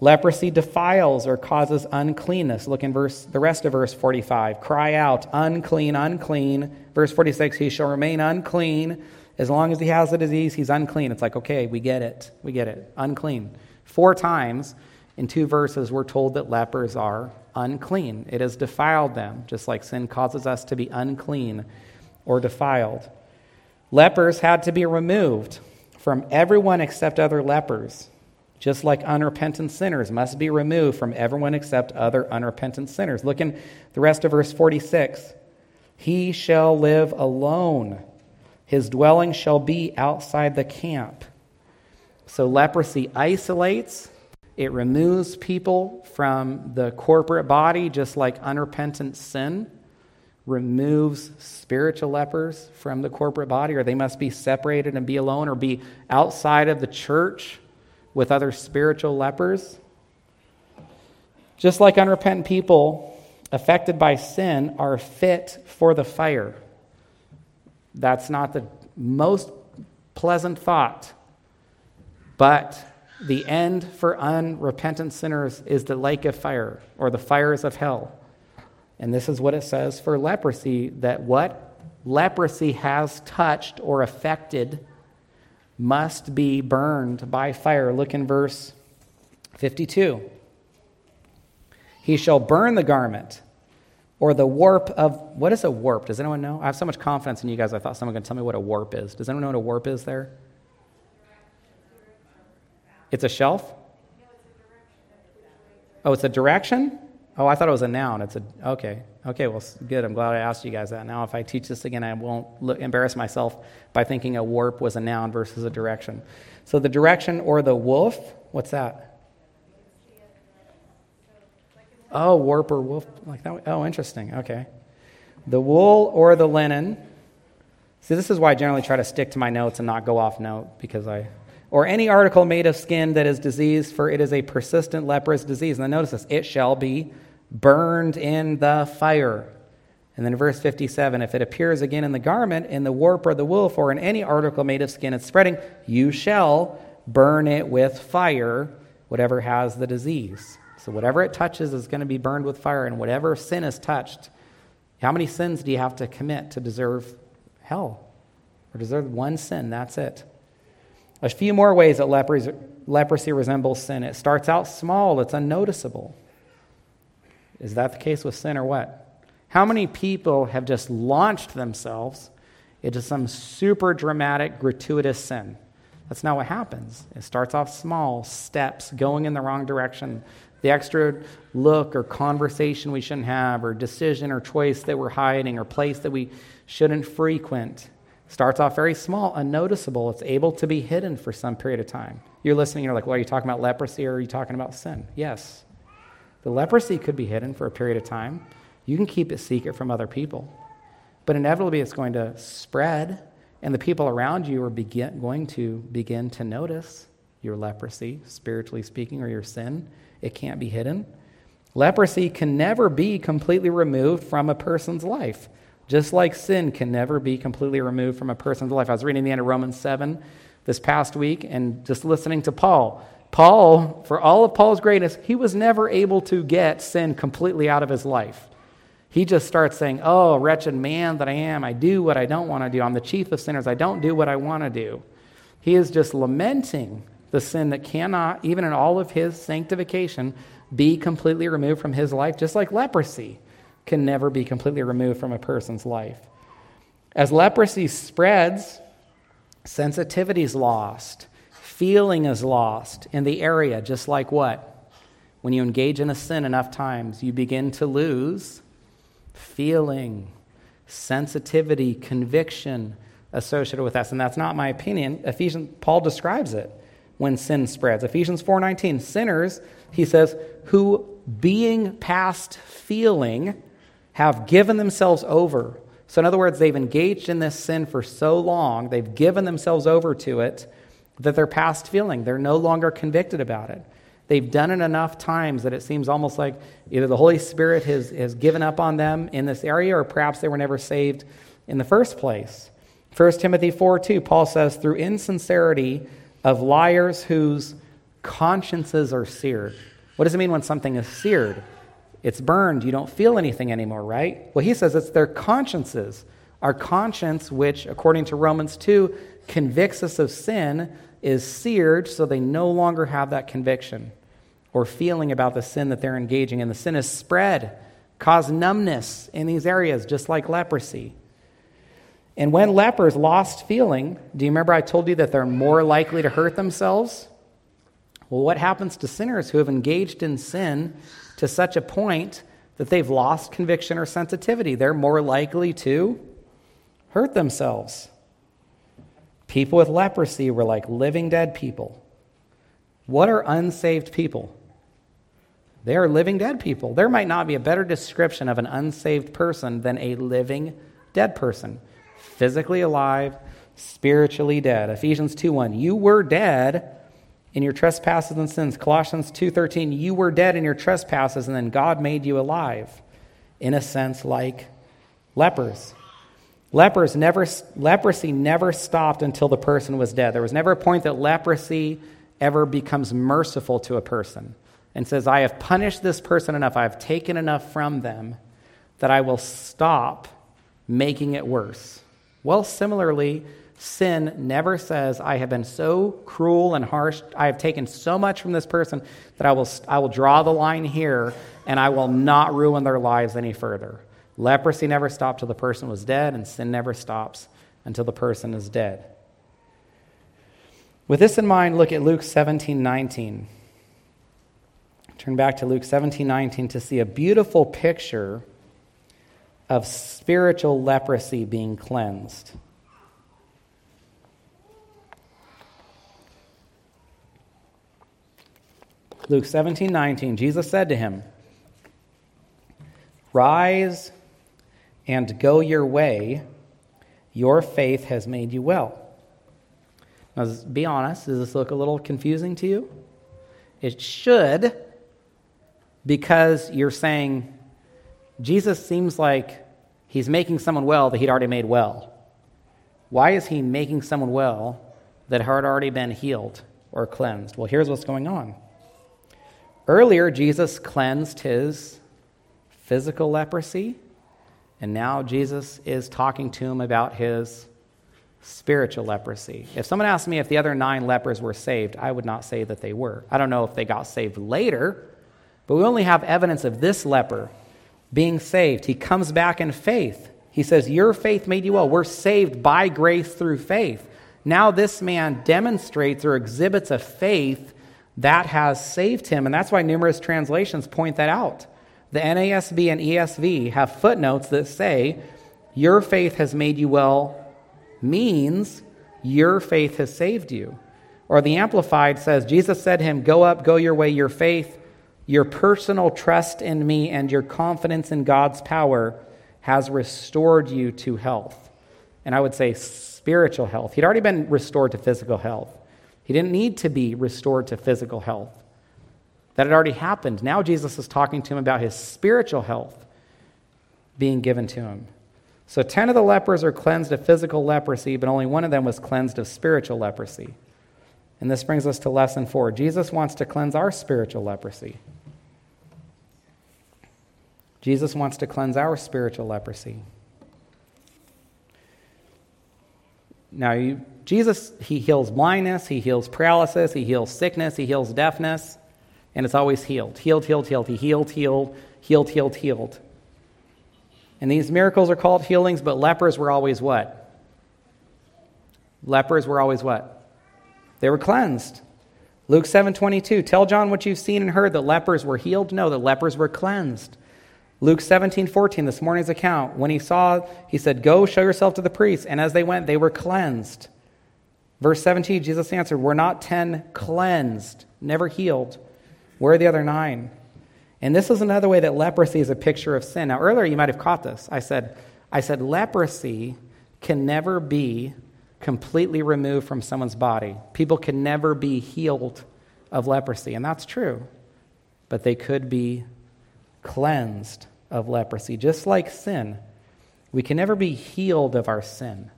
Leprosy defiles or causes uncleanness. Look in verse, the rest of verse 45. Cry out, unclean, unclean. Verse 46, he shall remain unclean. As long as he has the disease, he's unclean. It's like, okay, we get it. We get it. Unclean. Four times in two verses, we're told that lepers are unclean. It has defiled them, just like sin causes us to be unclean or defiled. Lepers had to be removed from everyone except other lepers, just like unrepentant sinners must be removed from everyone except other unrepentant sinners. Look in the rest of verse 46. He shall live alone, his dwelling shall be outside the camp. So leprosy isolates, it removes people from the corporate body, just like unrepentant sin removes spiritual lepers from the corporate body, or they must be separated and be alone or be outside of the church with other spiritual lepers. Just like unrepentant people affected by sin are fit for the fire. That's not the most pleasant thought but the end for unrepentant sinners is the lake of fire or the fires of hell. And this is what it says for leprosy that what leprosy has touched or affected must be burned by fire. Look in verse 52. He shall burn the garment or the warp of what is a warp? Does anyone know? I have so much confidence in you guys. I thought someone could tell me what a warp is. Does anyone know what a warp is there? It's a shelf? Oh, it's a direction? Oh, I thought it was a noun. It's a okay. Okay, well, good. I'm glad I asked you guys that. Now, if I teach this again, I won't look, embarrass myself by thinking a warp was a noun versus a direction. So the direction or the woof, what's that? Oh, warp or woof, like that. Oh, interesting. Okay, the wool or the linen. See, this is why I generally try to stick to my notes and not go off note because I or any article made of skin that is diseased, for it is a persistent leprous disease. And then notice this it shall be burned in the fire. And then verse 57 if it appears again in the garment, in the warp or the woof, or in any article made of skin it's spreading, you shall burn it with fire, whatever has the disease. So whatever it touches is going to be burned with fire, and whatever sin is touched, how many sins do you have to commit to deserve hell? Or deserve one sin? That's it. A few more ways that leprosy, leprosy resembles sin. It starts out small, it's unnoticeable. Is that the case with sin or what? How many people have just launched themselves into some super dramatic, gratuitous sin? That's not what happens. It starts off small, steps going in the wrong direction. The extra look or conversation we shouldn't have, or decision or choice that we're hiding, or place that we shouldn't frequent. Starts off very small, unnoticeable. It's able to be hidden for some period of time. You're listening, you're like, well, are you talking about leprosy or are you talking about sin? Yes. The leprosy could be hidden for a period of time. You can keep it secret from other people. But inevitably, it's going to spread, and the people around you are begin, going to begin to notice your leprosy, spiritually speaking, or your sin. It can't be hidden. Leprosy can never be completely removed from a person's life. Just like sin can never be completely removed from a person's life. I was reading the end of Romans 7 this past week and just listening to Paul. Paul, for all of Paul's greatness, he was never able to get sin completely out of his life. He just starts saying, Oh, wretched man that I am, I do what I don't want to do. I'm the chief of sinners. I don't do what I want to do. He is just lamenting the sin that cannot, even in all of his sanctification, be completely removed from his life, just like leprosy can never be completely removed from a person's life. As leprosy spreads, sensitivity is lost, Feeling is lost in the area, just like what? When you engage in a sin enough times, you begin to lose feeling, sensitivity, conviction associated with us. And that's not my opinion. Ephesians, Paul describes it when sin spreads. Ephesians 4:19, sinners, he says, who being past feeling have given themselves over. So in other words, they've engaged in this sin for so long, they've given themselves over to it that they're past feeling. They're no longer convicted about it. They've done it enough times that it seems almost like either the Holy Spirit has, has given up on them in this area or perhaps they were never saved in the first place. 1 Timothy 4 2, Paul says, through insincerity of liars whose consciences are seared. What does it mean when something is seared? It's burned. You don't feel anything anymore, right? Well, he says it's their consciences. Our conscience, which, according to Romans 2, convicts us of sin, is seared so they no longer have that conviction or feeling about the sin that they're engaging in. The sin is spread, cause numbness in these areas, just like leprosy. And when lepers lost feeling, do you remember I told you that they're more likely to hurt themselves? Well, what happens to sinners who have engaged in sin to such a point that they've lost conviction or sensitivity? They're more likely to hurt themselves. People with leprosy were like living dead people. What are unsaved people? They are living dead people. There might not be a better description of an unsaved person than a living dead person. Physically alive, spiritually dead. Ephesians 2:1. You were dead in your trespasses and sins. Colossians 2:13. You were dead in your trespasses and then God made you alive. In a sense like lepers. Lepers never, leprosy never stopped until the person was dead. There was never a point that leprosy ever becomes merciful to a person and says, I have punished this person enough, I have taken enough from them that I will stop making it worse. Well, similarly, sin never says, I have been so cruel and harsh, I have taken so much from this person that I will, I will draw the line here and I will not ruin their lives any further. Leprosy never stopped till the person was dead, and sin never stops until the person is dead. With this in mind, look at Luke 17 19. Turn back to Luke 17 19 to see a beautiful picture of spiritual leprosy being cleansed. Luke 17 19, Jesus said to him, Rise and go your way. Your faith has made you well. Now, be honest, does this look a little confusing to you? It should, because you're saying Jesus seems like he's making someone well that he'd already made well. Why is he making someone well that had already been healed or cleansed? Well, here's what's going on. Earlier, Jesus cleansed his physical leprosy and now Jesus is talking to him about his spiritual leprosy. If someone asked me if the other nine lepers were saved, I would not say that they were. I don't know if they got saved later, but we only have evidence of this leper being saved. He comes back in faith. He says, Your faith made you well. We're saved by grace through faith. Now, this man demonstrates or exhibits a faith that has saved him. And that's why numerous translations point that out. The NASB and ESV have footnotes that say, Your faith has made you well means your faith has saved you. Or the Amplified says, Jesus said to him, Go up, go your way, your faith, your personal trust in me, and your confidence in God's power has restored you to health. And I would say spiritual health. He'd already been restored to physical health. He didn't need to be restored to physical health. That had already happened. Now Jesus is talking to him about his spiritual health being given to him. So 10 of the lepers are cleansed of physical leprosy, but only one of them was cleansed of spiritual leprosy. And this brings us to lesson four. Jesus wants to cleanse our spiritual leprosy. Jesus wants to cleanse our spiritual leprosy. Now, you, Jesus, he heals blindness, he heals paralysis, he heals sickness, he heals deafness and it's always healed. Healed, healed, healed. He healed, healed, healed, healed, healed. And these miracles are called healings, but lepers were always what? Lepers were always what? They were cleansed. Luke 7:22, tell John what you've seen and heard that lepers were healed. No, the lepers were cleansed. Luke 17:14, this morning's account, when he saw, he said, "Go show yourself to the priests." And as they went, they were cleansed. Verse 17, Jesus answered, "Were not 10 cleansed, never healed? Where are the other 9?" And this is another way that leprosy is a picture of sin. Now, earlier you might have caught this. I said, I said leprosy can never be completely removed from someone's body. People can never be healed of leprosy, and that's true. But they could be cleansed of leprosy, just like sin. We can never be healed of our sin.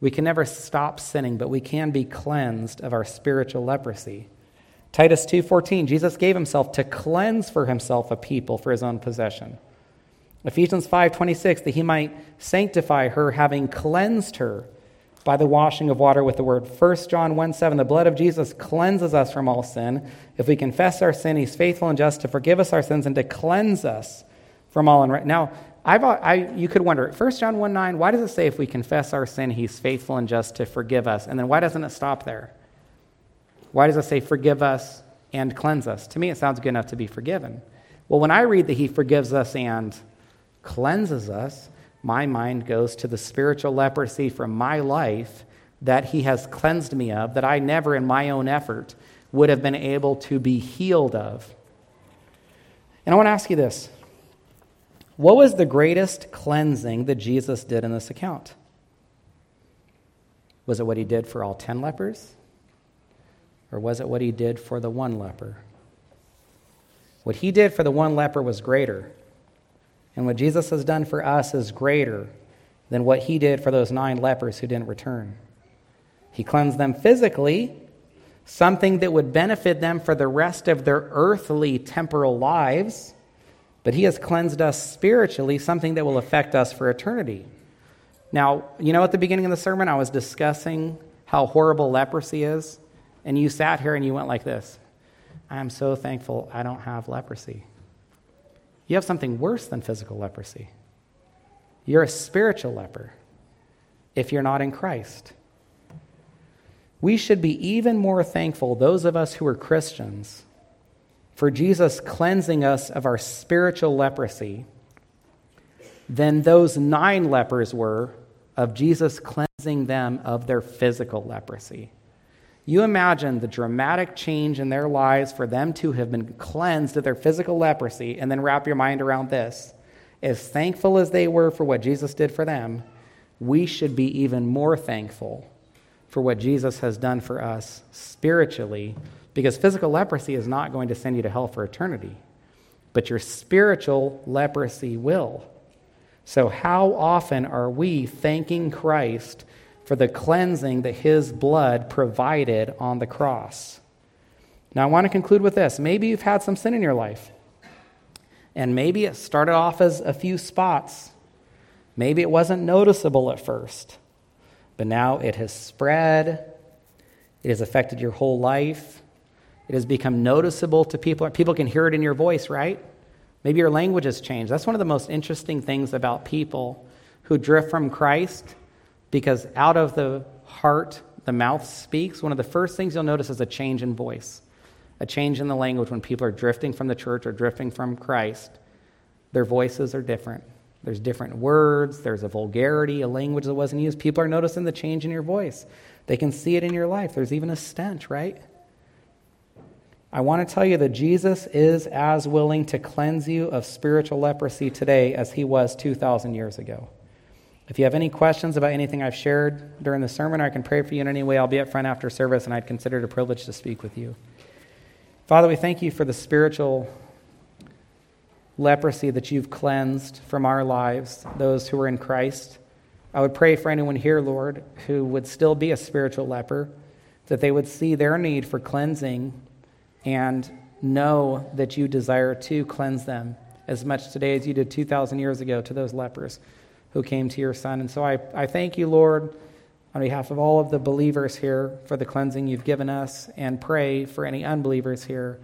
We can never stop sinning, but we can be cleansed of our spiritual leprosy. Titus 2:14 Jesus gave himself to cleanse for himself a people for his own possession. Ephesians 5:26 that he might sanctify her having cleansed her by the washing of water with the word. 1 John 1 7, the blood of Jesus cleanses us from all sin. If we confess our sin, he's faithful and just to forgive us our sins and to cleanse us from all unrighteousness. Now, I've, I, you could wonder, 1 John 1 9, why does it say if we confess our sin, he's faithful and just to forgive us? And then why doesn't it stop there? Why does it say forgive us and cleanse us? To me, it sounds good enough to be forgiven. Well, when I read that he forgives us and cleanses us, my mind goes to the spiritual leprosy from my life that he has cleansed me of, that I never, in my own effort, would have been able to be healed of. And I want to ask you this What was the greatest cleansing that Jesus did in this account? Was it what he did for all 10 lepers? Or was it what he did for the one leper? What he did for the one leper was greater. And what Jesus has done for us is greater than what he did for those nine lepers who didn't return. He cleansed them physically, something that would benefit them for the rest of their earthly temporal lives, but he has cleansed us spiritually, something that will affect us for eternity. Now, you know, at the beginning of the sermon, I was discussing how horrible leprosy is, and you sat here and you went like this I am so thankful I don't have leprosy. You have something worse than physical leprosy. You're a spiritual leper if you're not in Christ. We should be even more thankful, those of us who are Christians, for Jesus cleansing us of our spiritual leprosy than those nine lepers were of Jesus cleansing them of their physical leprosy. You imagine the dramatic change in their lives for them to have been cleansed of their physical leprosy, and then wrap your mind around this. As thankful as they were for what Jesus did for them, we should be even more thankful for what Jesus has done for us spiritually, because physical leprosy is not going to send you to hell for eternity, but your spiritual leprosy will. So, how often are we thanking Christ for the cleansing that his blood provided on the cross. Now, I want to conclude with this. Maybe you've had some sin in your life, and maybe it started off as a few spots. Maybe it wasn't noticeable at first, but now it has spread, it has affected your whole life. It has become noticeable to people. People can hear it in your voice, right? Maybe your language has changed. That's one of the most interesting things about people who drift from Christ because out of the heart, the mouth speaks. One of the first things you'll notice is a change in voice, a change in the language when people are drifting from the church or drifting from Christ. Their voices are different. There's different words, there's a vulgarity, a language that wasn't used. People are noticing the change in your voice. They can see it in your life. There's even a stench, right? I want to tell you that Jesus is as willing to cleanse you of spiritual leprosy today as he was 2,000 years ago. If you have any questions about anything I've shared during the sermon, or I can pray for you in any way, I'll be up front after service, and I'd consider it a privilege to speak with you. Father, we thank you for the spiritual leprosy that you've cleansed from our lives, those who are in Christ. I would pray for anyone here, Lord, who would still be a spiritual leper, that they would see their need for cleansing and know that you desire to cleanse them as much today as you did 2,000 years ago to those lepers who came to your Son. And so I, I thank you, Lord, on behalf of all of the believers here for the cleansing you've given us, and pray for any unbelievers here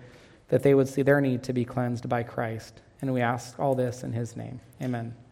that they would see their need to be cleansed by Christ. And we ask all this in his name. Amen.